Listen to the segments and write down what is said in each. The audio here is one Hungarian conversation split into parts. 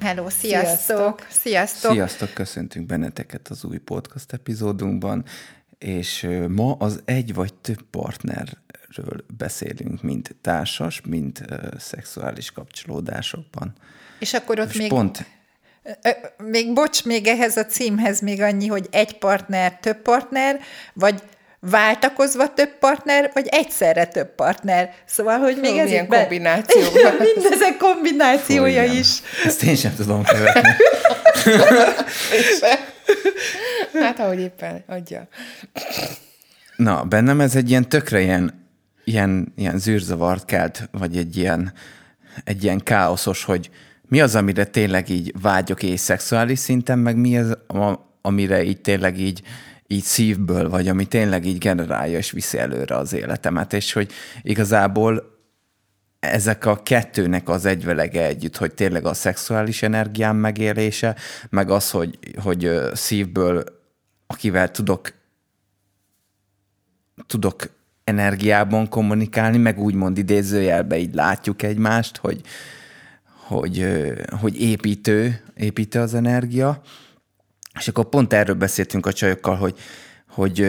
Hello, sziasztok! Sziasztok! Sziasztok, köszöntünk benneteket az új podcast epizódunkban, és ma az egy vagy több partnerről beszélünk, mint társas, mint ö, szexuális kapcsolódásokban. És akkor ott És még, pont még, bocs, még ehhez a címhez még annyi, hogy egy partner, több partner, vagy váltakozva több partner, vagy egyszerre több partner. Szóval, hogy még Milyen ezekben... kombináció. Mindezek kombinációja Hogyan? is. Ezt én sem tudom követni. Hát, ahogy éppen adja. Na, bennem ez egy ilyen tökre ilyen, ilyen, ilyen zűrzavart kelt, vagy egy ilyen, egy ilyen káoszos, hogy mi az, amire tényleg így vágyok és szexuális szinten, meg mi az, amire így tényleg így, így szívből, vagy ami tényleg így generálja és viszi előre az életemet, és hogy igazából ezek a kettőnek az egyvelege együtt, hogy tényleg a szexuális energiám megélése, meg az, hogy, hogy szívből, akivel tudok tudok energiában kommunikálni, meg úgymond idézőjelbe így látjuk egymást, hogy, hogy, hogy építő, építő az energia. És akkor pont erről beszéltünk a csajokkal, hogy, hogy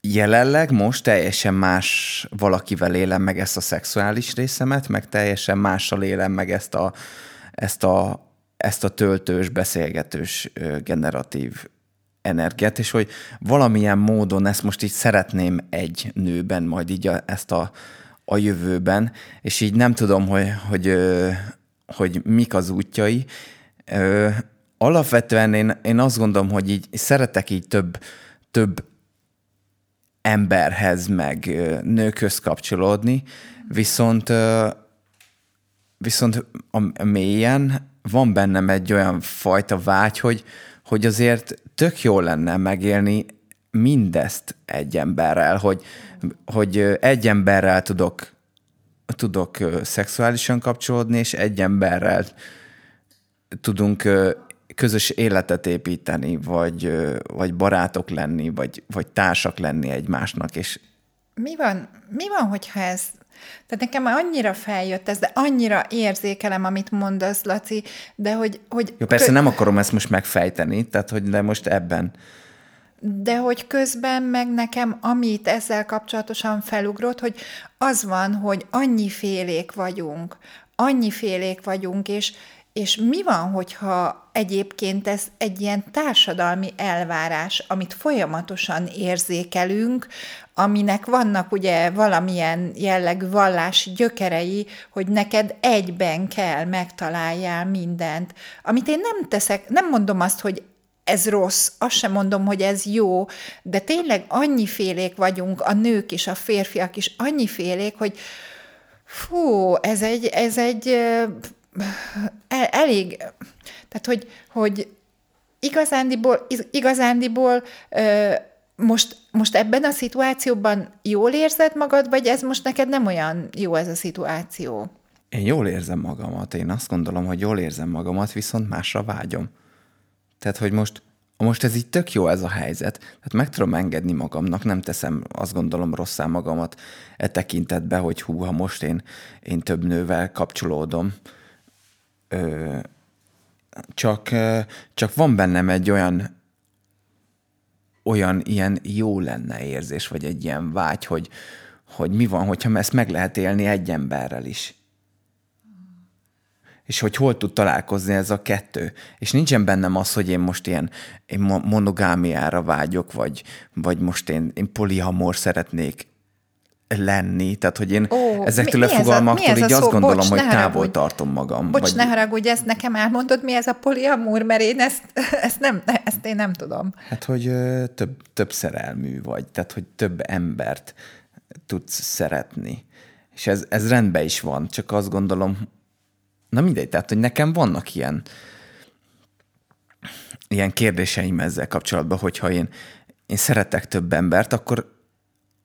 jelenleg most teljesen más valakivel élem meg ezt a szexuális részemet, meg teljesen mással élem meg ezt a, ezt a, ezt a töltős, beszélgetős, generatív energiát, és hogy valamilyen módon ezt most így szeretném egy nőben, majd így a, ezt a, a jövőben, és így nem tudom, hogy, hogy, ö, hogy mik az útjai. Alapvetően én, én azt gondolom, hogy így szeretek így több, több emberhez, meg nőkhöz kapcsolódni, viszont viszont a mélyen van bennem egy olyan fajta vágy, hogy, hogy azért tök jó lenne megélni mindezt egy emberrel, hogy, hogy egy emberrel tudok, tudok szexuálisan kapcsolódni, és egy emberrel tudunk közös életet építeni, vagy, vagy barátok lenni, vagy, vagy társak lenni egymásnak, és Mi van, mi van, hogyha ez... Tehát nekem már annyira feljött ez, de annyira érzékelem, amit mondasz, Laci, de hogy... hogy jó, persze nem akarom ezt most megfejteni, tehát hogy de most ebben. De hogy közben meg nekem, amit ezzel kapcsolatosan felugrott, hogy az van, hogy annyi félék vagyunk, annyi félék vagyunk, és, és mi van, hogyha egyébként ez egy ilyen társadalmi elvárás, amit folyamatosan érzékelünk, aminek vannak ugye valamilyen jellegű vallási gyökerei, hogy neked egyben kell megtaláljál mindent. Amit én nem teszek, nem mondom azt, hogy ez rossz, azt sem mondom, hogy ez jó, de tényleg annyi félék vagyunk, a nők és a férfiak is annyi félék, hogy fú, ez egy, ez egy el, elég, tehát hogy, hogy igazándiból, igazándiból ö, most, most ebben a szituációban jól érzed magad, vagy ez most neked nem olyan jó ez a szituáció? Én jól érzem magamat, én azt gondolom, hogy jól érzem magamat, viszont másra vágyom. Tehát, hogy most, most ez így tök jó ez a helyzet, tehát meg tudom engedni magamnak, nem teszem azt gondolom rosszá magamat e tekintetbe, hogy hú, ha most én, én több nővel kapcsolódom, ö, csak, ö, csak van bennem egy olyan olyan ilyen jó lenne érzés, vagy egy ilyen vágy, hogy, hogy mi van, hogyha ezt meg lehet élni egy emberrel is. És hogy hol tud találkozni ez a kettő. És nincsen bennem az, hogy én most ilyen én mo- monogámiára vágyok, vagy, vagy most én, én poliamor szeretnék lenni. Tehát, hogy én Ó, ezektől mi- a mi ez a- fogalmaktól mi ez a így azt gondolom, Bocs, hogy távol haragudj. tartom magam. Bocs, vagy, ne haragudj, ezt nekem elmondod, mi ez a poliamúr, mert én ezt, ezt, nem, ezt én nem tudom. Hát, hogy több, több szerelmű vagy, tehát, hogy több embert tudsz szeretni. És ez, ez rendben is van, csak azt gondolom, na mindegy, tehát, hogy nekem vannak ilyen, ilyen kérdéseim ezzel kapcsolatban, hogyha én, én szeretek több embert, akkor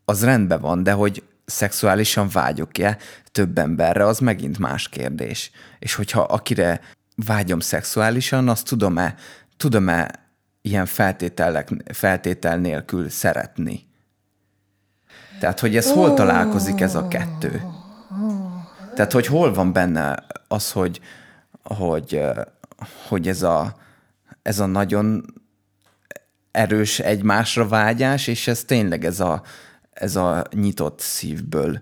az rendben van, de hogy szexuálisan vágyok-e több emberre, az megint más kérdés. És hogyha akire vágyom szexuálisan, azt tudom-e, tudom-e ilyen feltételek, feltétel nélkül szeretni. Tehát, hogy ez hol találkozik ez a kettő? Tehát, hogy hol van benne az, hogy, hogy, hogy ez, a, ez a nagyon erős egymásra vágyás, és ez tényleg ez a, ez a nyitott szívből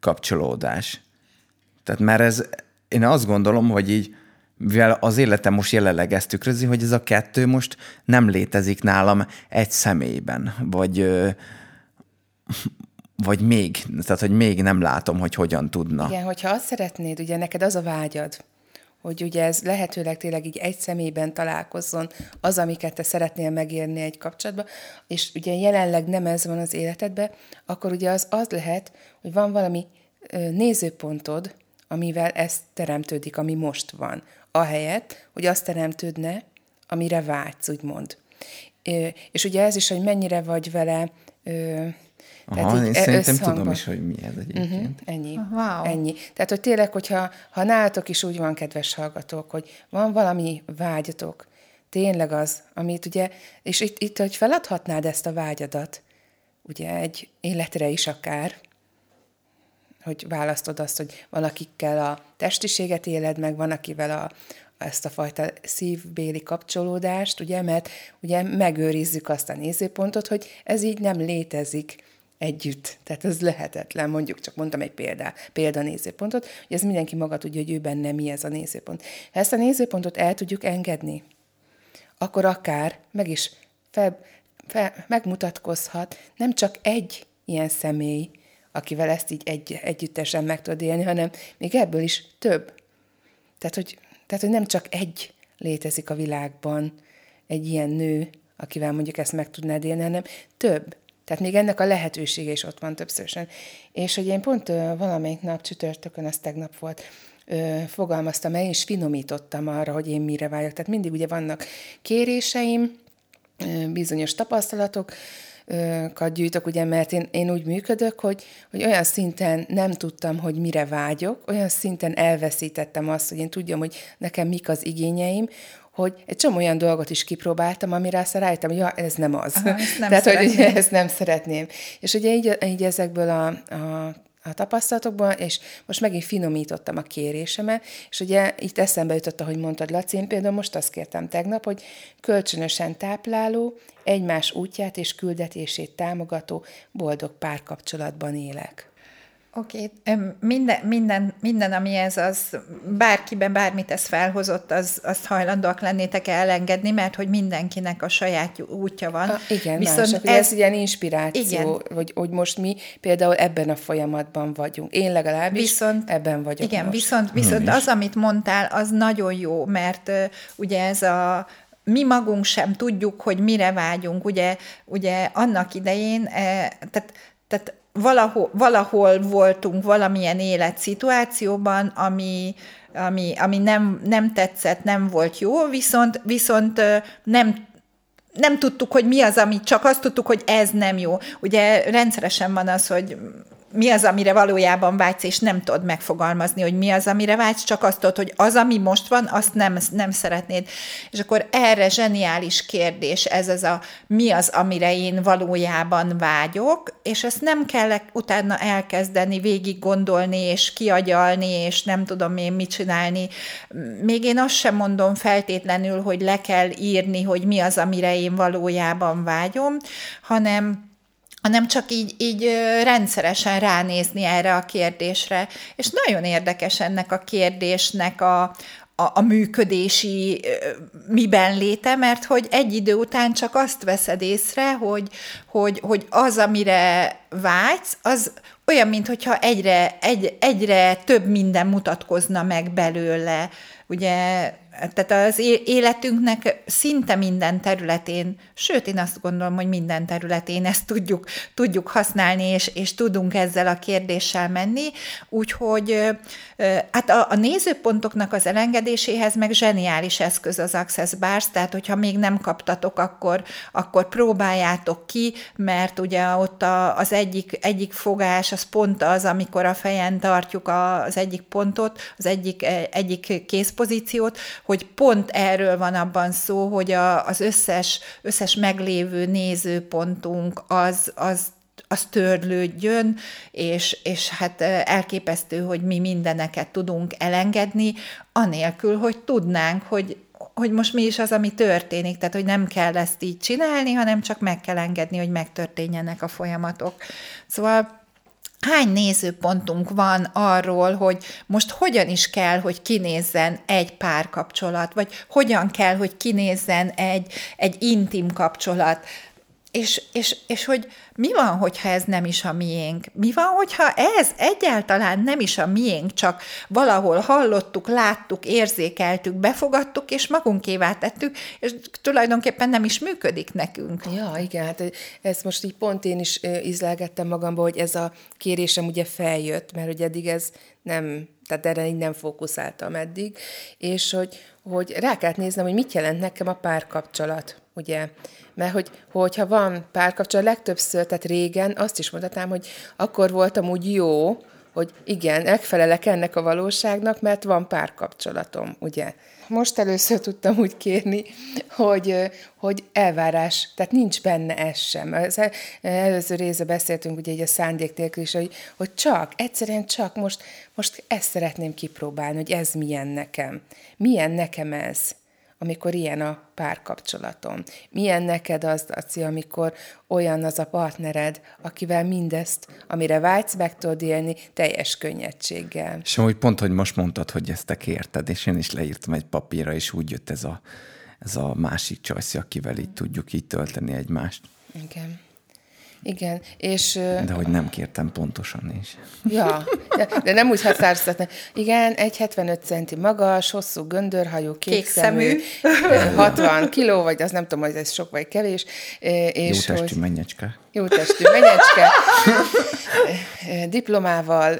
kapcsolódás. Tehát mert ez, én azt gondolom, hogy így, mivel az életem most jelenleg ezt tükrözi, hogy ez a kettő most nem létezik nálam egy személyben, vagy, vagy még, tehát hogy még nem látom, hogy hogyan tudna. Igen, hogyha azt szeretnéd, ugye neked az a vágyad, hogy ugye ez lehetőleg tényleg így egy személyben találkozzon az, amiket te szeretnél megérni egy kapcsolatban, és ugye jelenleg nem ez van az életedben, akkor ugye az az lehet, hogy van valami nézőpontod, amivel ez teremtődik, ami most van, ahelyett, hogy azt teremtődne, amire vágysz, úgymond. És ugye ez is, hogy mennyire vagy vele tehát Aha, én e- szerintem összhangban. tudom is, hogy mi ez egyébként. Uh-huh, ennyi. Wow. Ennyi. Tehát, hogy tényleg, hogyha ha nálatok is úgy van, kedves hallgatók, hogy van valami vágyatok, tényleg az, amit ugye, és itt, itt hogy feladhatnád ezt a vágyadat, ugye egy életre is akár, hogy választod azt, hogy van, akikkel a testiséget éled meg, van, akivel a, ezt a fajta szívbéli kapcsolódást, ugye, mert ugye megőrizzük azt a nézőpontot, hogy ez így nem létezik együtt. Tehát ez lehetetlen, mondjuk csak mondtam egy példá, példanézőpontot, hogy ez mindenki maga tudja, hogy ő benne mi ez a nézőpont. Ha ezt a nézőpontot el tudjuk engedni, akkor akár meg is fel, fel, megmutatkozhat nem csak egy ilyen személy, akivel ezt így egy, együttesen meg tudod élni, hanem még ebből is több. Tehát hogy, tehát, hogy nem csak egy létezik a világban, egy ilyen nő, akivel mondjuk ezt meg tudnád élni, hanem több. Tehát még ennek a lehetősége is ott van többszörösen. És hogy én pont valamelyik nap csütörtökön, az tegnap volt, fogalmaztam el, és finomítottam arra, hogy én mire vágyok. Tehát mindig ugye vannak kéréseim, bizonyos tapasztalatok, gyűjtök, ugye, mert én, én úgy működök, hogy, hogy olyan szinten nem tudtam, hogy mire vágyok, olyan szinten elveszítettem azt, hogy én tudjam, hogy nekem mik az igényeim, hogy egy csomó olyan dolgot is kipróbáltam, amire aztán rájöttem, hogy ja, ez nem az. Aha, ezt nem Tehát, szeretném. hogy ugye, ezt nem szeretném. És ugye így, így ezekből a, a a tapasztalatokban, és most megint finomítottam a kérésemet, és ugye itt eszembe jutott, ahogy mondtad, Laci, én például most azt kértem tegnap, hogy kölcsönösen tápláló, egymás útját és küldetését támogató, boldog párkapcsolatban élek. Oké, okay. minden, minden, minden, ami ez, az bárkiben bármit ez felhozott, az, azt hajlandóak lennétek elengedni, mert hogy mindenkinek a saját útja van. Ha, igen, Viszont mások, ez, ez ilyen inspiráció, igen. Hogy, hogy most mi például ebben a folyamatban vagyunk. Én legalábbis viszont, ebben vagyok Igen, most. viszont, viszont az, amit mondtál, az nagyon jó, mert uh, ugye ez a mi magunk sem tudjuk, hogy mire vágyunk, ugye, ugye annak idején, uh, tehát, tehát valahol, valahol voltunk valamilyen életszituációban, ami, ami, ami nem, nem tetszett, nem volt jó, viszont, viszont nem nem tudtuk, hogy mi az, ami csak azt tudtuk, hogy ez nem jó. Ugye rendszeresen van az, hogy mi az, amire valójában vágysz, és nem tudod megfogalmazni, hogy mi az, amire vágysz, csak azt tudod, hogy az, ami most van, azt nem, nem szeretnéd. És akkor erre zseniális kérdés, ez az a mi az, amire én valójában vágyok, és ezt nem kell utána elkezdeni végig gondolni, és kiagyalni, és nem tudom én mit csinálni. Még én azt sem mondom feltétlenül, hogy le kell írni, hogy mi az, amire én valójában vágyom, hanem hanem csak így, így rendszeresen ránézni erre a kérdésre. És nagyon érdekes ennek a kérdésnek a, a, a működési miben léte, mert hogy egy idő után csak azt veszed észre, hogy, hogy, hogy az, amire vágysz, az olyan, mintha egyre, egy, egyre több minden mutatkozna meg belőle. Ugye tehát az életünknek szinte minden területén, sőt, én azt gondolom, hogy minden területén ezt tudjuk, tudjuk használni, és, és tudunk ezzel a kérdéssel menni, úgyhogy hát a, a nézőpontoknak az elengedéséhez meg zseniális eszköz az Access Bars, tehát hogyha még nem kaptatok, akkor, akkor próbáljátok ki, mert ugye ott a, az egyik, egyik fogás, az pont az, amikor a fejen tartjuk az egyik pontot, az egyik, egyik kézpozíciót, hogy pont erről van abban szó, hogy a, az összes, összes meglévő nézőpontunk az, az az törlődjön, és, és hát elképesztő, hogy mi mindeneket tudunk elengedni, anélkül, hogy tudnánk, hogy, hogy most mi is az, ami történik, tehát hogy nem kell ezt így csinálni, hanem csak meg kell engedni, hogy megtörténjenek a folyamatok. Szóval hány nézőpontunk van arról, hogy most hogyan is kell, hogy kinézzen egy párkapcsolat, vagy hogyan kell, hogy kinézzen egy, egy intim kapcsolat és, és, és hogy mi van, hogyha ez nem is a miénk? Mi van, hogyha ez egyáltalán nem is a miénk, csak valahol hallottuk, láttuk, érzékeltük, befogadtuk, és magunkévá tettük, és tulajdonképpen nem is működik nekünk. Ja, igen, hát ezt most így pont én is izlelgettem magamba, hogy ez a kérésem ugye feljött, mert ugye eddig ez nem, tehát erre így nem fókuszáltam eddig, és hogy, hogy rá kellett néznem, hogy mit jelent nekem a párkapcsolat, ugye? Mert hogy, hogyha van párkapcsolat, legtöbbször, tehát régen azt is mondhatnám, hogy akkor voltam úgy jó, hogy igen, megfelelek ennek a valóságnak, mert van párkapcsolatom, ugye? Most először tudtam úgy kérni, hogy, hogy elvárás, tehát nincs benne ez sem. Az előző része beszéltünk ugye egy a szándék is, hogy, hogy csak, egyszerűen csak most, most ezt szeretném kipróbálni, hogy ez milyen nekem. Milyen nekem ez? Amikor ilyen a párkapcsolatom? Milyen neked az, Daci, amikor olyan az a partnered, akivel mindezt, amire vágysz, meg tudod élni teljes könnyedséggel? És hogy pont, hogy most mondtad, hogy ezt te kérted, és én is leírtam egy papírra, és úgy jött ez a, ez a másik csajszi, akivel így tudjuk így tölteni egymást. Igen. Igen, és... De hogy nem kértem pontosan is. Ja, de, de nem úgy határoztatni. Igen, 1,75 centi magas, hosszú göndörhajú, kék szemű, 60 kiló, vagy az nem tudom, hogy ez sok vagy kevés. És Jó testű hogy... mennyecske. Jó testű menyecske, diplomával,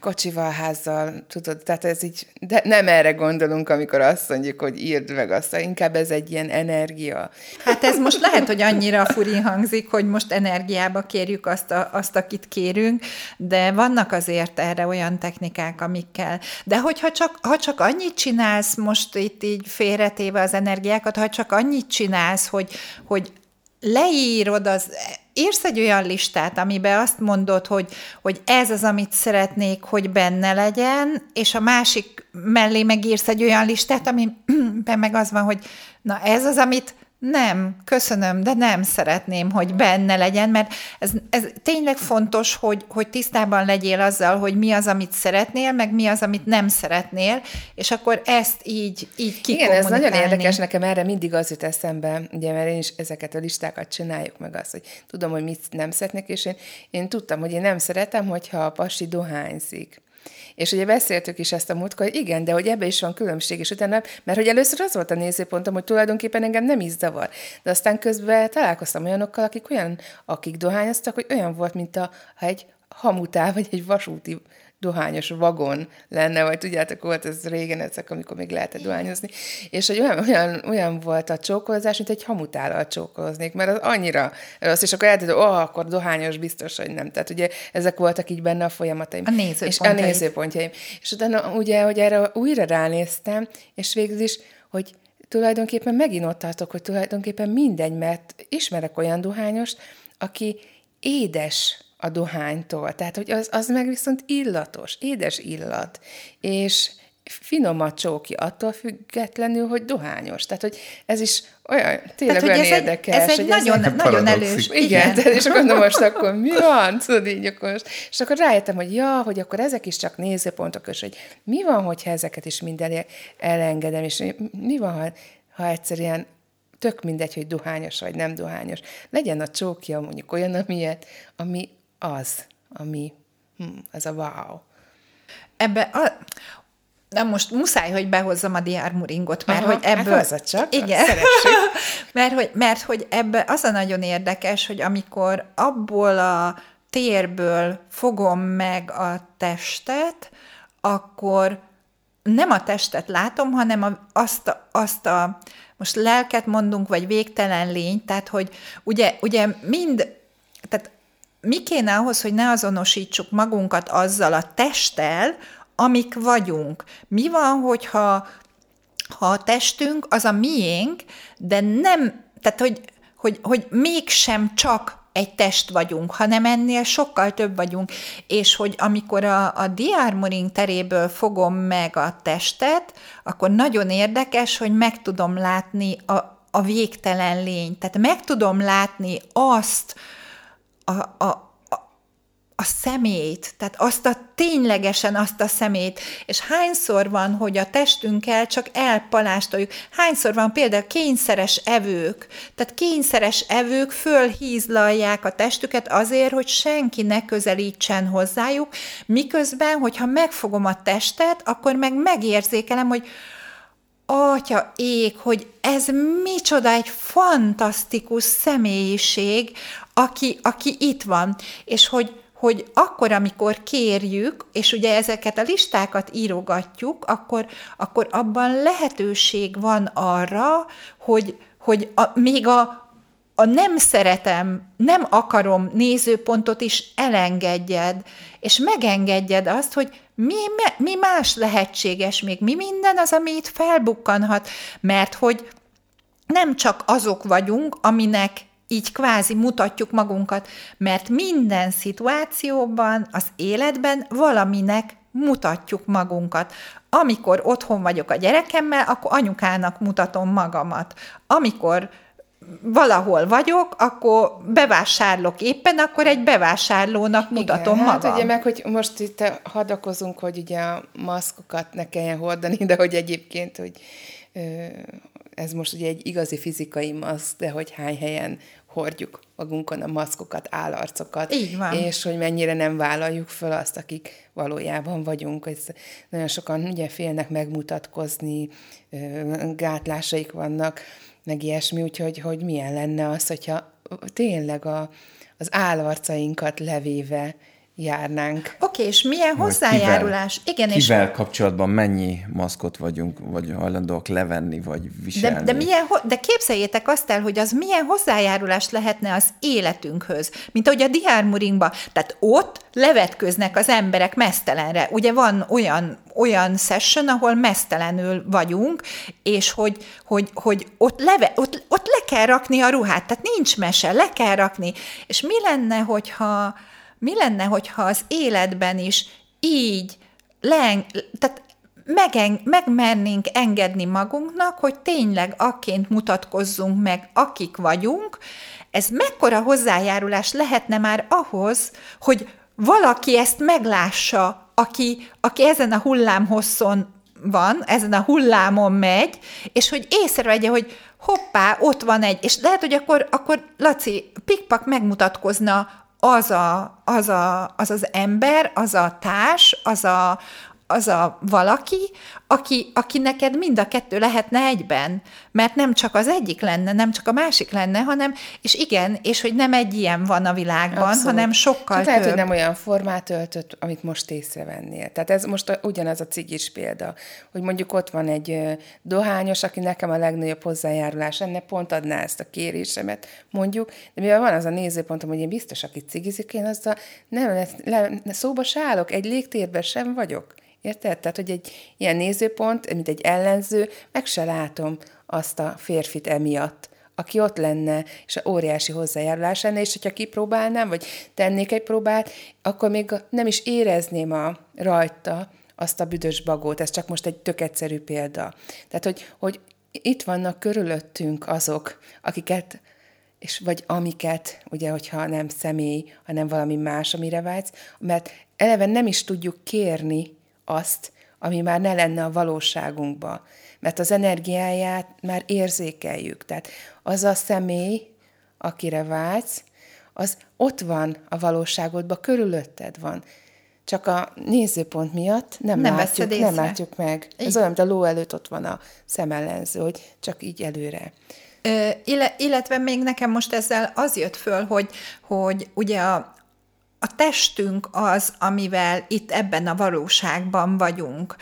kocsival, házzal, tudod, tehát ez így, de nem erre gondolunk, amikor azt mondjuk, hogy írd meg azt, inkább ez egy ilyen energia. Hát ez most lehet, hogy annyira furi hangzik, hogy most energiába kérjük azt, a, azt akit kérünk, de vannak azért erre olyan technikák, amikkel. De hogyha csak, ha csak annyit csinálsz, most itt így félretéve az energiákat, ha csak annyit csinálsz, hogy, hogy leírod az írsz egy olyan listát, amiben azt mondod, hogy, hogy ez az, amit szeretnék, hogy benne legyen, és a másik mellé megírsz egy olyan listát, amiben meg az van, hogy na ez az, amit nem, köszönöm, de nem szeretném, hogy benne legyen, mert ez, ez tényleg fontos, hogy, hogy tisztában legyél azzal, hogy mi az, amit szeretnél, meg mi az, amit nem szeretnél, és akkor ezt így, így Igen, ez nagyon érdekes, nekem erre mindig az jut eszembe, ugye, mert én is ezeket a listákat csináljuk meg azt, hogy tudom, hogy mit nem szeretnék, és én, én tudtam, hogy én nem szeretem, hogyha a pasi dohányzik. És ugye beszéltük is ezt a múltkor, hogy igen, de hogy ebbe is van különbség, és utána, mert hogy először az volt a nézőpontom, hogy tulajdonképpen engem nem is zavar. De aztán közben találkoztam olyanokkal, akik olyan, akik dohányoztak, hogy olyan volt, mint a, ha egy hamutál, vagy egy vasúti dohányos vagon lenne, vagy tudjátok, volt ez régen ezek, amikor még lehetett dohányozni, és hogy olyan, olyan, olyan volt a csókolozás, mint egy hamutállal csókoloznék, mert az annyira rossz, és akkor eltudod, oh, akkor dohányos biztos, hogy nem. Tehát ugye ezek voltak így benne a folyamataim. A. És a nézőpontjaim. És utána ugye, hogy erre újra ránéztem, és végül is, hogy tulajdonképpen megint ott tartok, hogy tulajdonképpen mindegy, mert ismerek olyan dohányost, aki édes a dohánytól. Tehát, hogy az, az meg viszont illatos, édes illat, és finom a csóki, attól függetlenül, hogy dohányos. Tehát, hogy ez is olyan, tényleg Tehát, olyan ez érdekes. Egy, ez egy nagyon, ez nagyon elős. Igen, igen. Tehát, és akkor mondom, most akkor mi van? Tudod, így akkor. És akkor rájöttem, hogy ja, hogy akkor ezek is csak nézőpontok, és hogy mi van, hogyha ezeket is minden elengedem, és mi van, ha, ha egyszerűen tök mindegy, hogy dohányos vagy nem dohányos. Legyen a csókja mondjuk olyan, amilyet, ami az, ami, hm, ez a wow. Ebbe a, Na most muszáj, hogy behozzam a diármuringot, mert Aha, hogy hát ebből... hozzad csak, igen, mert, hogy, mert hogy ebbe az a nagyon érdekes, hogy amikor abból a térből fogom meg a testet, akkor nem a testet látom, hanem a, azt, a, azt a, most lelket mondunk, vagy végtelen lény, tehát hogy ugye, ugye mind, mi kéne ahhoz, hogy ne azonosítsuk magunkat azzal a testtel, amik vagyunk. Mi van, hogyha ha a testünk az a miénk, de nem, tehát hogy, hogy, hogy mégsem csak egy test vagyunk, hanem ennél sokkal több vagyunk, és hogy amikor a, a diármoring teréből fogom meg a testet, akkor nagyon érdekes, hogy meg tudom látni a, a végtelen lény, tehát meg tudom látni azt, a, a, a szemét, tehát azt a ténylegesen azt a szemét, és hányszor van, hogy a testünkkel csak elpalástoljuk, hányszor van például kényszeres evők, tehát kényszeres evők fölhízlalják a testüket azért, hogy senki ne közelítsen hozzájuk, miközben, hogyha megfogom a testet, akkor meg megérzékelem, hogy atya ég, hogy ez micsoda egy fantasztikus személyiség, aki, aki itt van, és hogy hogy akkor, amikor kérjük, és ugye ezeket a listákat írogatjuk, akkor, akkor abban lehetőség van arra, hogy, hogy a, még a, a nem szeretem, nem akarom nézőpontot is elengedjed, és megengedjed azt, hogy mi, mi más lehetséges még, mi minden az, ami itt felbukkanhat, mert hogy nem csak azok vagyunk, aminek így kvázi mutatjuk magunkat, mert minden szituációban, az életben valaminek mutatjuk magunkat. Amikor otthon vagyok a gyerekemmel, akkor anyukának mutatom magamat. Amikor valahol vagyok, akkor bevásárlok éppen, akkor egy bevásárlónak mutatom Igen, magam. Hát ugye meg, hogy most itt hadakozunk, hogy ugye a maszkokat ne kelljen hordani, de hogy egyébként, hogy ez most ugye egy igazi fizikai maszk, de hogy hány helyen hordjuk magunkon a maszkokat, állarcokat, Így van. és hogy mennyire nem vállaljuk föl azt, akik valójában vagyunk. Ez nagyon sokan ugye félnek megmutatkozni, gátlásaik vannak, meg ilyesmi, úgyhogy hogy milyen lenne az, hogyha tényleg a, az állarcainkat levéve járnánk. Oké, és milyen hozzájárulás? Kivel, Igen, kivel és kapcsolatban mennyi maszkot vagyunk, vagy hajlandóak levenni, vagy viselni? de, de, milyen, de képzeljétek azt el, hogy az milyen hozzájárulás lehetne az életünkhöz, mint ahogy a diármuringba. Tehát ott levetköznek az emberek mesztelenre. Ugye van olyan, olyan session, ahol mesztelenül vagyunk, és hogy, hogy, hogy ott, leve, ott, ott le kell rakni a ruhát, tehát nincs mese, le kell rakni. És mi lenne, hogyha mi lenne, hogyha az életben is így leeng, tehát megen, megmernénk engedni magunknak, hogy tényleg akként mutatkozzunk meg, akik vagyunk, ez mekkora hozzájárulás lehetne már ahhoz, hogy valaki ezt meglássa, aki, aki ezen a hullámhosszon van, ezen a hullámon megy, és hogy észrevegye, hogy hoppá, ott van egy, és lehet, hogy akkor, akkor Laci pikpak megmutatkozna az, a, az, a, az az ember, az a társ, az a, az a valaki, aki, aki neked mind a kettő lehetne egyben, mert nem csak az egyik lenne, nem csak a másik lenne, hanem, és igen, és hogy nem egy ilyen van a világban, Abszolút. hanem sokkal lehet, több. hogy nem olyan formát öltött, amit most észrevennél. Tehát ez most a, ugyanaz a cigis példa, hogy mondjuk ott van egy dohányos, aki nekem a legnagyobb hozzájárulás ennek pont adná ezt a kérésemet, mondjuk, de mivel van az a nézőpontom, hogy én biztos, aki cigizik, én azzal nem, le, le, szóba se állok, egy légtérben sem vagyok. Érted? Tehát, hogy egy ilyen nézőpont, mint egy ellenző, meg se látom azt a férfit emiatt, aki ott lenne, és a óriási hozzájárulás lenne, és hogyha kipróbálnám, vagy tennék egy próbát, akkor még nem is érezném a rajta azt a büdös bagót. Ez csak most egy tök egyszerű példa. Tehát, hogy, hogy itt vannak körülöttünk azok, akiket és vagy amiket, ugye, hogyha nem személy, hanem valami más, amire vágysz, mert eleve nem is tudjuk kérni azt, ami már ne lenne a valóságunkba, mert az energiáját már érzékeljük. Tehát az a személy, akire vágysz, az ott van a valóságodban, körülötted van. csak a nézőpont miatt nem, Nem látjuk, nem látjuk meg. Ez Igen. olyan, mint a ló előtt ott van a szemellenző, hogy csak így előre. Ö, ille- illetve még nekem most ezzel az jött föl, hogy, hogy ugye a, a testünk az, amivel itt ebben a valóságban vagyunk.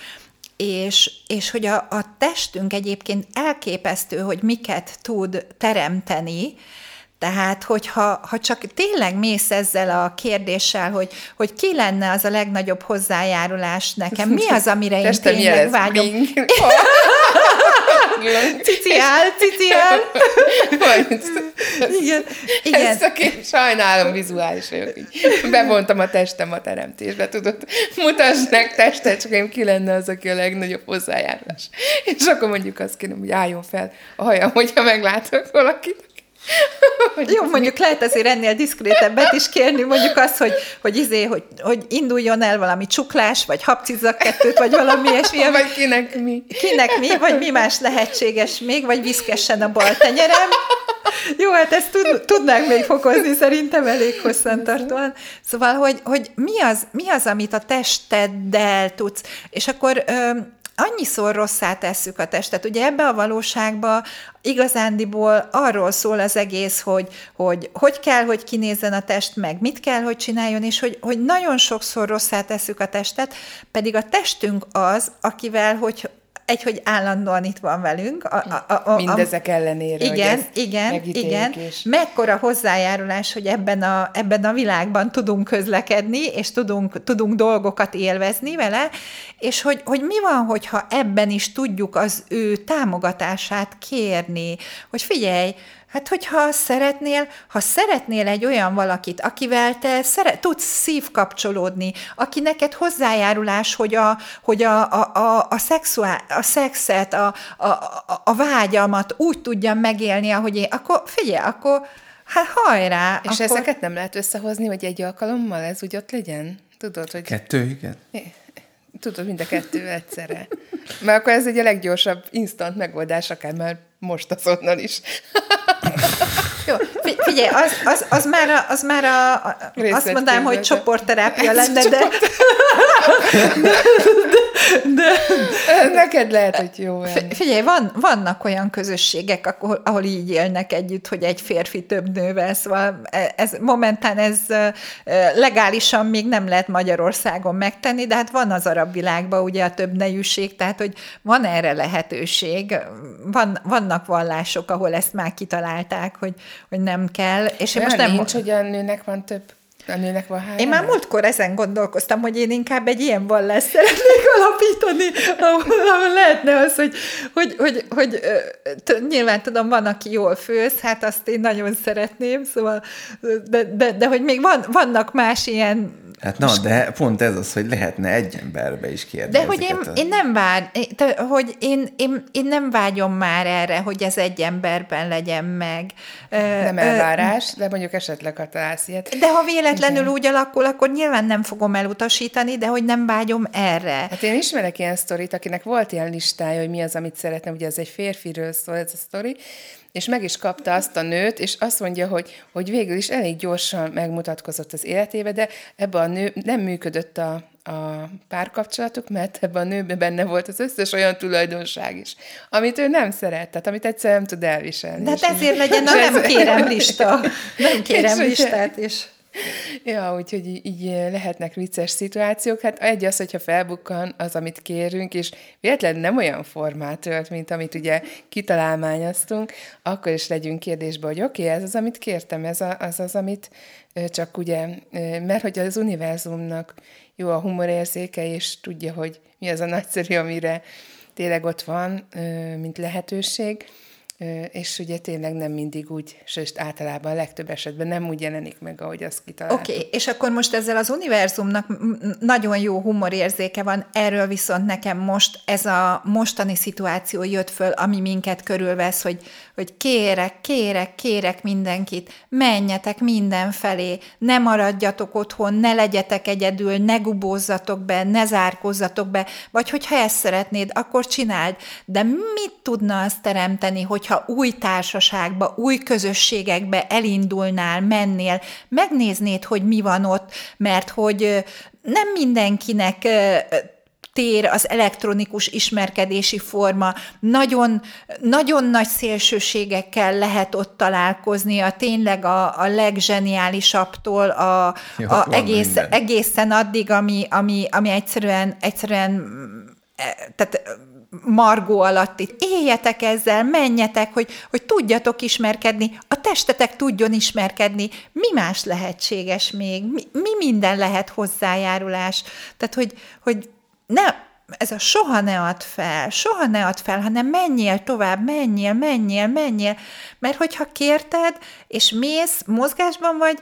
És, és hogy a, a testünk egyébként elképesztő, hogy miket tud teremteni, tehát, hogyha ha csak tényleg mész ezzel a kérdéssel, hogy, hogy ki lenne az a legnagyobb hozzájárulás nekem, mi az, amire én tényleg vágyom? Ciciál, ciciál. Igen, igen. Ezt a kép, sajnálom, vizuális vagyok. Így. Bevontam a testem a teremtésbe, tudod? Mutasd meg testet, csak én ki lenne az, aki a legnagyobb hozzájárulás. És akkor mondjuk azt kérem, hogy álljon fel a hajam, hogyha meglátok valakit. Jó, mondjuk lehet azért ennél diszkrétebbet is kérni, mondjuk azt, hogy, hogy, izé, hogy, hogy induljon el valami csuklás, vagy habcizzak kettőt, vagy valami ilyesmi, Vagy kinek mi. kinek mi, vagy mi más lehetséges még, vagy viszkessen a bal tenyerem. Jó, hát ezt tud, tudnánk még fokozni szerintem elég hosszantartóan. Szóval, hogy, hogy mi, az, mi az, amit a testeddel tudsz, és akkor annyiszor rosszá tesszük a testet. Ugye ebbe a valóságba igazándiból arról szól az egész, hogy, hogy hogy kell, hogy kinézzen a test, meg mit kell, hogy csináljon, és hogy, hogy nagyon sokszor rosszá tesszük a testet, pedig a testünk az, akivel, hogy egy, hogy állandóan itt van velünk. A, a, a, Mindezek ellenére. igen, igen, igen. És... Mekkora hozzájárulás, hogy ebben a, ebben a világban tudunk közlekedni, és tudunk, tudunk dolgokat élvezni vele, és hogy, hogy mi van, hogyha ebben is tudjuk az ő támogatását kérni, hogy figyelj, Hát, hogyha szeretnél, ha szeretnél egy olyan valakit, akivel te szeret, tudsz szívkapcsolódni, aki neked hozzájárulás, hogy a, hogy a, a, a, a, szexuál, a szexet, a, a, a, a vágyamat úgy tudjam megélni, ahogy én, akkor figyelj, akkor hát hajrá. És akkor, ezeket nem lehet összehozni, hogy egy alkalommal ez úgy ott legyen? Tudod, hogy... Kettő, igen. Tudod, mind a kettő egyszerre. Mert akkor ez egy a leggyorsabb instant megoldás, akár már most azonnal is. Jó, fi- figyelj, az, az, az már, a, az már a, a, azt mondanám, hogy csoportterápia lenne, de, Neked lehet, hogy jó olyan. Fi- Figyelj, van, vannak olyan közösségek, ahol, ahol így élnek együtt, hogy egy férfi több nővel, szóval ez, momentán ez ö, legálisan még nem lehet Magyarországon megtenni, de hát van az arab világban ugye a több nejűség, tehát hogy van erre lehetőség, van, vannak vallások, ahol ezt már kitalálták, hogy, hogy nem kell, és én most nem... nincs, hogy a nőnek van több, a nőnek van hány Én már múltkor ezen gondolkoztam, hogy én inkább egy ilyen vallást szeretnék alapítani, ahol, ahol lehetne az, hogy, hogy, hogy, hogy ö, t- nyilván tudom, van, aki jól főz, hát azt én nagyon szeretném, szóval, de, de, de hogy még van, vannak más ilyen Hát na, de pont ez az, hogy lehetne egy emberbe is kérni de hogy én, a- én nem vár, te- hogy én, én, én nem vágyom már erre, hogy ez egy emberben legyen meg. Ö, Nem ö, elvárás, de mondjuk esetleg, ha találsz ilyet. De ha véletlenül Igen. úgy alakul, akkor nyilván nem fogom elutasítani, de hogy nem vágyom erre. Hát én ismerek ilyen sztorit, akinek volt ilyen listája, hogy mi az, amit szeretne, ugye ez egy férfiről szól ez a sztori, és meg is kapta azt a nőt, és azt mondja, hogy, hogy végül is elég gyorsan megmutatkozott az életébe, de ebbe a nő nem működött a, a párkapcsolatuk, mert ebben a nőben benne volt az összes olyan tulajdonság is, amit ő nem szeret, tehát amit egyszerűen nem tud elviselni. De És hát ezért legyen a és nem kérem lista. Nem kérem És listát is. Ja, úgyhogy így, így lehetnek vicces szituációk. Hát egy az, hogyha felbukkan az, amit kérünk, és véletlenül nem olyan formát ölt, mint amit ugye kitalálmányoztunk, akkor is legyünk kérdésbe, hogy oké, okay, ez az, amit kértem, ez a, az az, amit csak ugye, mert hogy az univerzumnak jó a humorérzéke, és tudja, hogy mi az a nagyszerű, amire tényleg ott van, mint lehetőség, és ugye tényleg nem mindig úgy, sőt általában a legtöbb esetben nem úgy jelenik meg, ahogy azt kitaláltuk. Oké, okay, és akkor most ezzel az univerzumnak nagyon jó humorérzéke van, erről viszont nekem most ez a mostani szituáció jött föl, ami minket körülvesz, hogy, hogy kérek, kérek, kérek mindenkit, menjetek mindenfelé, ne maradjatok otthon, ne legyetek egyedül, ne gubózzatok be, ne zárkózzatok be, vagy hogyha ezt szeretnéd, akkor csináld. De mit tudna azt teremteni, hogyha új társaságba, új közösségekbe elindulnál, mennél, megnéznéd, hogy mi van ott, mert hogy nem mindenkinek tér az elektronikus ismerkedési forma. Nagyon, nagyon nagy szélsőségekkel lehet ott találkozni, a tényleg a, a legzseniálisabbtól a, Jó, a egész, minden. egészen addig, ami, ami, ami egyszerűen, egyszerűen e, tehát margó alatt itt éljetek ezzel, menjetek, hogy, hogy tudjatok ismerkedni, a testetek tudjon ismerkedni, mi más lehetséges még, mi, mi minden lehet hozzájárulás. Tehát, hogy, hogy ne, ez a soha ne add fel, soha ne add fel, hanem menjél tovább, menjél, menjél, menjél, mert hogyha kérted, és mész, mozgásban vagy,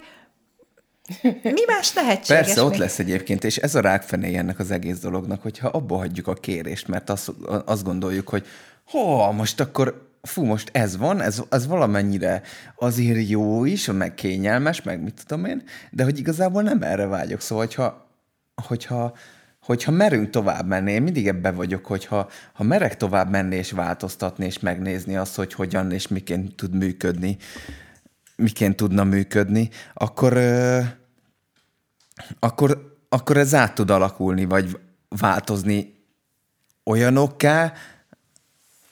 mi más lehetséges Persze, ott még? lesz egyébként, és ez a rákfené ennek az egész dolognak, hogyha abba hagyjuk a kérést, mert azt, azt gondoljuk, hogy ha most akkor, fú, most ez van, ez, ez valamennyire azért jó is, meg kényelmes, meg mit tudom én, de hogy igazából nem erre vágyok. Szóval, hogyha, hogyha, hogyha merünk tovább menni, én mindig ebbe vagyok, hogyha ha merek tovább menni és változtatni, és megnézni azt, hogy hogyan és miként tud működni, miként tudna működni, akkor, akkor, akkor ez át tud alakulni, vagy változni olyanokká,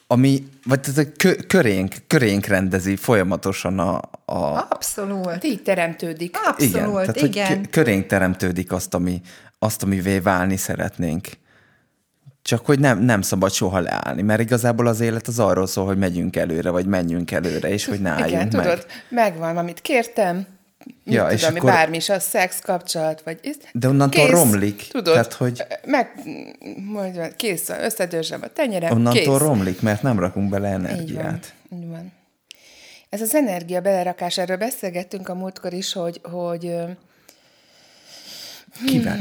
ami, vagy ez a kö, körénk, körénk rendezi folyamatosan a, a Abszolút. Így teremtődik. Abszolút, igen, tehát, igen. kö- körénk teremtődik azt, ami, azt, amivé válni szeretnénk. Csak hogy nem, nem szabad soha leállni, mert igazából az élet az arról szól, hogy megyünk előre, vagy menjünk előre, és hogy ne álljunk Igen, meg. tudod, megvan, amit kértem, mit Ja, ja, és tudom, akkor- bármi is, a szex kapcsolat, vagy De onnantól romlik, Tudod, tehát, hogy- meg, mondja, kész, összedőzsem a tenyerem, Onnantól kész. romlik, mert nem rakunk bele Így van, energiát. így van. Ez az energia belerakás, erről beszélgettünk a múltkor is, hogy, hogy Kivel?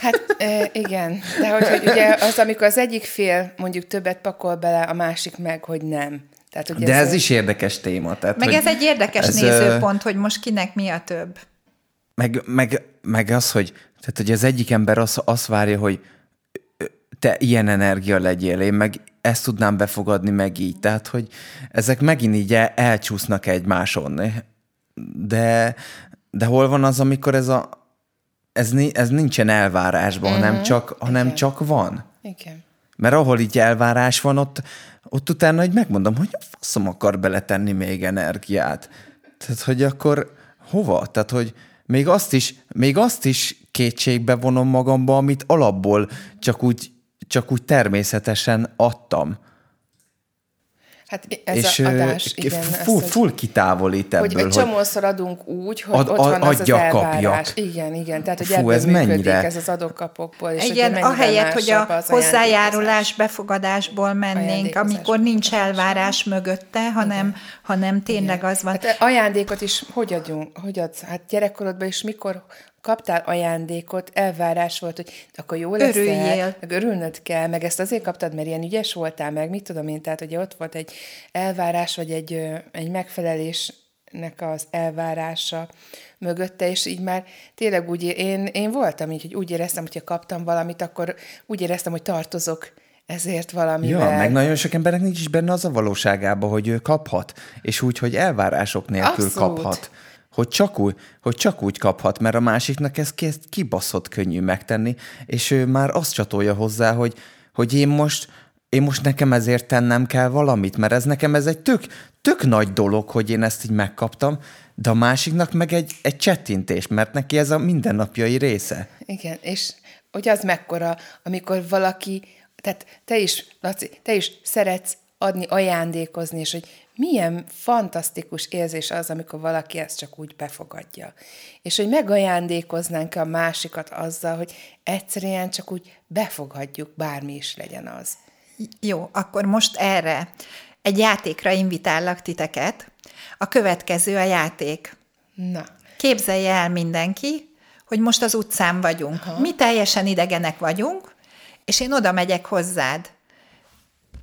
Hát e, igen, de hogy, hogy ugye az, amikor az egyik fél mondjuk többet pakol bele, a másik meg, hogy nem. Tehát, ugye De ez is érdekes téma. Tehát, Meg hogy ez egy érdekes ez, ez, ö, nézőpont, hogy most kinek mi a több. Meg, meg, meg az, hogy, tehát, hogy az egyik ember azt, azt várja, hogy te ilyen energia legyél, én meg ezt tudnám befogadni, meg így. Tehát, hogy ezek megint így el, elcsúsznak egymáson. De, de hol van az, amikor ez a ez, ez nincsen elvárásban, Mhm. hanem, csak, hanem Igen. csak van. Igen. Mert ahol így elvárás van, ott, ott utána hogy megmondom, hogy faszom akar beletenni még energiát. Tehát, hogy akkor hova? Tehát, hogy még azt is, még azt is kétségbe vonom magamba, amit alapból csak úgy, csak úgy természetesen adtam. Hát ez és a adás, igen. full, hogy- full kitávolít ebből, hogy egy csomószor adunk úgy, hogy Ad- ott van az adjak, az elvárás. kapjak. Igen, igen. Tehát, hogy Fú, ebből ez működik mennyire- ez az adok-kapokból. És Igen, ahelyett, hogy a hozzájárulás, befogadásból mennénk, amikor nincs elvárás mögötte, hanem, hanem tényleg az van. Hát ajándékot is hogy adjunk? Hogy adsz? Hát gyerekkorodban is mikor kaptál ajándékot, elvárás volt, hogy akkor jó lesz Örüljél. meg örülnöd kell, meg ezt azért kaptad, mert ilyen ügyes voltál, meg mit tudom én, tehát ugye ott volt egy elvárás, vagy egy, egy megfelelésnek az elvárása mögötte, és így már tényleg úgy, én, én voltam így, hogy úgy éreztem, hogyha kaptam valamit, akkor úgy éreztem, hogy tartozok ezért valamivel. Ja, meg nagyon sok embernek nincs is benne az a valóságában, hogy ő kaphat, és úgy, hogy elvárások nélkül Abszolút. kaphat. Hogy csak, úgy, hogy csak úgy kaphat, mert a másiknak ez kibaszott könnyű megtenni, és ő már azt csatolja hozzá, hogy, hogy én most én most nekem ezért tennem kell valamit, mert ez nekem ez egy tök, tök nagy dolog, hogy én ezt így megkaptam, de a másiknak meg egy, egy csettintés, mert neki ez a mindennapjai része. Igen, és hogy az mekkora, amikor valaki, tehát te is, Laci, te is szeretsz adni, ajándékozni, és hogy milyen fantasztikus érzés az, amikor valaki ezt csak úgy befogadja. És hogy megajándékoznánk a másikat azzal, hogy egyszerűen csak úgy befogadjuk, bármi is legyen az. Jó, akkor most erre egy játékra invitállak titeket. A következő a játék. Na, Képzelje el mindenki, hogy most az utcán vagyunk. Aha. Mi teljesen idegenek vagyunk, és én oda megyek hozzád.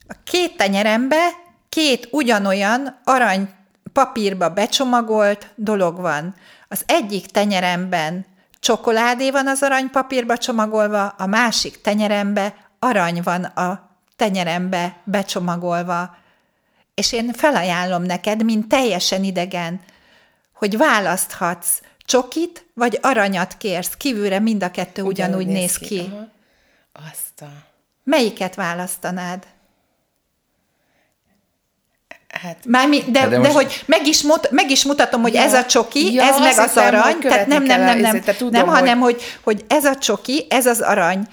A két tenyerembe két ugyanolyan arany papírba becsomagolt dolog van. Az egyik tenyeremben csokoládé van az aranypapírba csomagolva, a másik tenyerembe arany van a tenyerembe becsomagolva. És én felajánlom neked, mint teljesen idegen, hogy választhatsz Csokit vagy aranyat kérsz, kívülre mind a kettő ugyanúgy, ugyanúgy néz ki. ki. Azt a... Melyiket választanád? Hát, Mármi, de, de, de, most... de hogy meg is, mut, meg is mutatom, hogy ja, ez a csoki, ja, ez meg az arany, tehát nem, nem, nem, nem, nem, tudom, nem hogy... hanem hogy, hogy ez a csoki, ez az arany.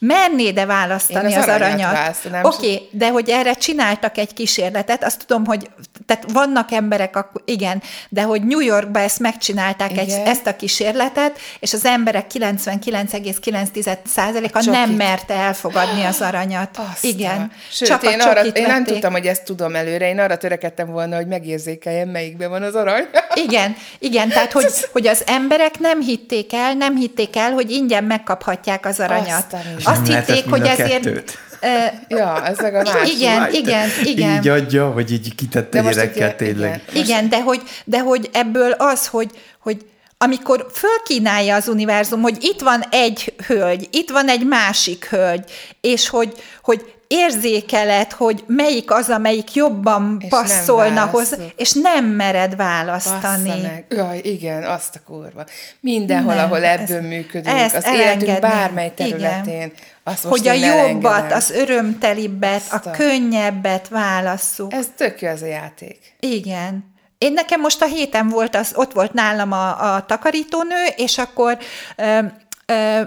Mernéd-e választani az, az aranyat? Oké, okay, de hogy erre csináltak egy kísérletet, azt tudom, hogy tehát vannak emberek, igen, de hogy New Yorkban ezt megcsinálták egy, ezt a kísérletet, és az emberek 99,9%-a nem merte elfogadni az aranyat. Azt igen. Sőt, Csak én, arra, én nem tudtam, hogy ezt tudom előre, én arra törekedtem volna, hogy megérzékeljem, melyikben van az arany. igen, igen, tehát hogy, hogy az emberek nem hitték el, nem hitték el, hogy ingyen megkaphatják az aranyat. Azt azt hitték, hogy ezért... Uh, ja, ez a másik. Igen, igen, igen. Így adja, hogy így kitette gyerekkel tényleg. Igen, igen de, hogy, de hogy ebből az, hogy, hogy amikor fölkínálja az univerzum, hogy itt van egy hölgy, itt van egy másik hölgy, és hogy, hogy érzékeled, hogy melyik az, amelyik jobban és passzolna hozzá, és nem mered választani. Meg. Jaj, igen, azt a kurva. Mindenhol, nem, ahol ebből ezt, működünk, ezt az életünk bármely területén, igen. azt Hogy a jobbat, elengedem. az örömtelibbet, azt a könnyebbet válasszuk. Ez tök jó az a játék. Igen. Én nekem most a héten volt, az, ott volt nálam a, a takarítónő, és akkor ö, ö,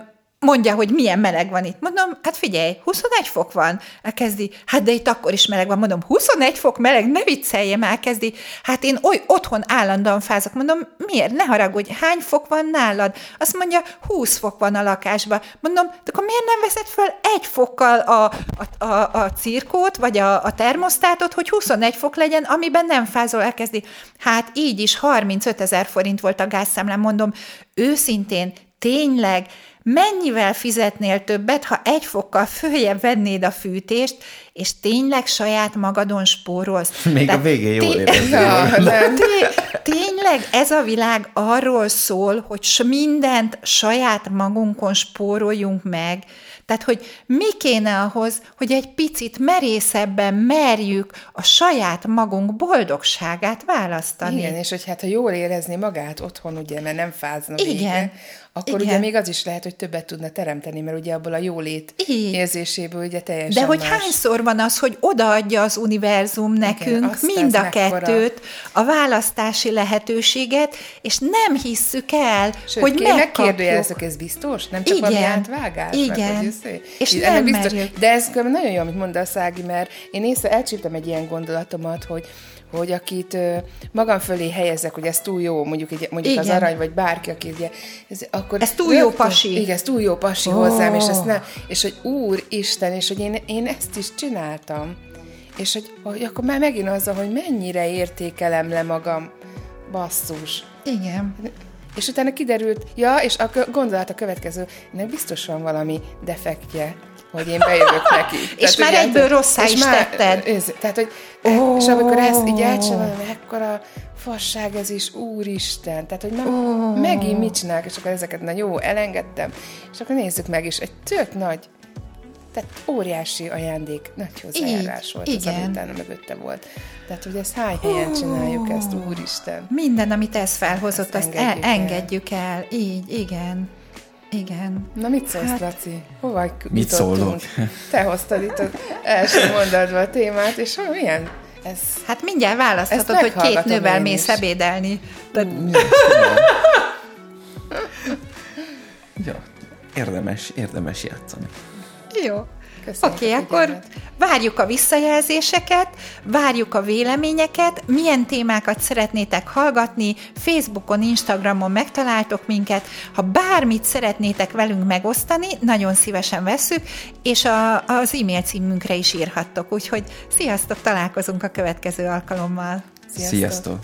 mondja, hogy milyen meleg van itt. Mondom, hát figyelj, 21 fok van. Elkezdi, hát de itt akkor is meleg van. Mondom, 21 fok meleg, ne vicceljem, elkezdi. Hát én oly otthon állandóan fázok. Mondom, miért? Ne haragudj, hány fok van nálad? Azt mondja, 20 fok van a lakásban. Mondom, de akkor miért nem veszed föl egy fokkal a, a, a, a cirkót, vagy a, a termosztátot, hogy 21 fok legyen, amiben nem fázol, elkezdi. Hát így is 35 ezer forint volt a gázszámlám, mondom, őszintén, tényleg, mennyivel fizetnél többet, ha egy fokkal följebb vennéd a fűtést, és tényleg saját magadon spórolsz. Még Tehát a végén jól érezd. Tényleg ez a világ arról szól, hogy mindent saját magunkon spóroljunk meg, tehát, hogy mi kéne ahhoz, hogy egy picit merészebben merjük a saját magunk boldogságát választani. Igen, és hogy hát ha jól érezni magát otthon, ugye, mert nem fázna Igen. Vége, akkor Igen. ugye még az is lehet, hogy többet tudna teremteni, mert ugye abból a jólét Így. érzéséből ugye teljesen De hogy más. hányszor van az, hogy odaadja az univerzum nekünk Igen, mind a kettőt, a választási lehetőséget, és nem hisszük el, Sőt, hogy megkapjuk. megkérdőjelezek, ez biztos? Nem csak Igen. valami átvágás? Igen. Meg, hogy és nem biztos. Merjük. De ez nagyon jó, amit mondasz, Szági, mert én észre elcsíptem egy ilyen gondolatomat, hogy hogy akit magam fölé helyezek, hogy ez túl jó, mondjuk, egy, mondjuk az arany, vagy bárki, aki ugye, ez, akkor ez túl jó pasi. Igen, ez túl jó pasi oh. hozzám, és ezt nem, és hogy Úr Isten, és hogy én, én ezt is csináltam. És hogy, hogy akkor már megint azzal, hogy mennyire értékelem le magam, basszus. Igen. És utána kiderült, ja, és a gondolat a következő, ennek biztos van valami defektje hogy én bejövök neki. és tehát, már egyből rosszá is már, tetted. Ez, tehát, hogy, oh. És amikor ezt így elcsinálom, ekkora fasság ez is, úristen. Tehát, hogy na, oh. megint mit csinálok, és akkor ezeket, na jó, elengedtem. És akkor nézzük meg, és egy tök nagy tehát óriási ajándék, nagy hozzájárás volt igen. az, ami utána mögötte volt. Tehát, hogy ezt hány helyen csináljuk ezt, úristen. Minden, amit ez felhozott, azt, azt engedjük, el, engedjük el. el. Így, igen. Igen. Na mit szólsz, hát... Laci? Hova Mit szólok? Te hoztad itt az első mondatba a témát, és milyen ez, hát mindjárt választhatod, hogy két nővel mész ebédelni. De... ja, érdemes, érdemes játszani. Jó. Oké, okay, akkor várjuk a visszajelzéseket, várjuk a véleményeket, milyen témákat szeretnétek hallgatni, Facebookon, Instagramon megtaláltok minket, ha bármit szeretnétek velünk megosztani, nagyon szívesen veszük, és a, az e-mail címünkre is írhattok, úgyhogy sziasztok, találkozunk a következő alkalommal. Sziasztok! sziasztok.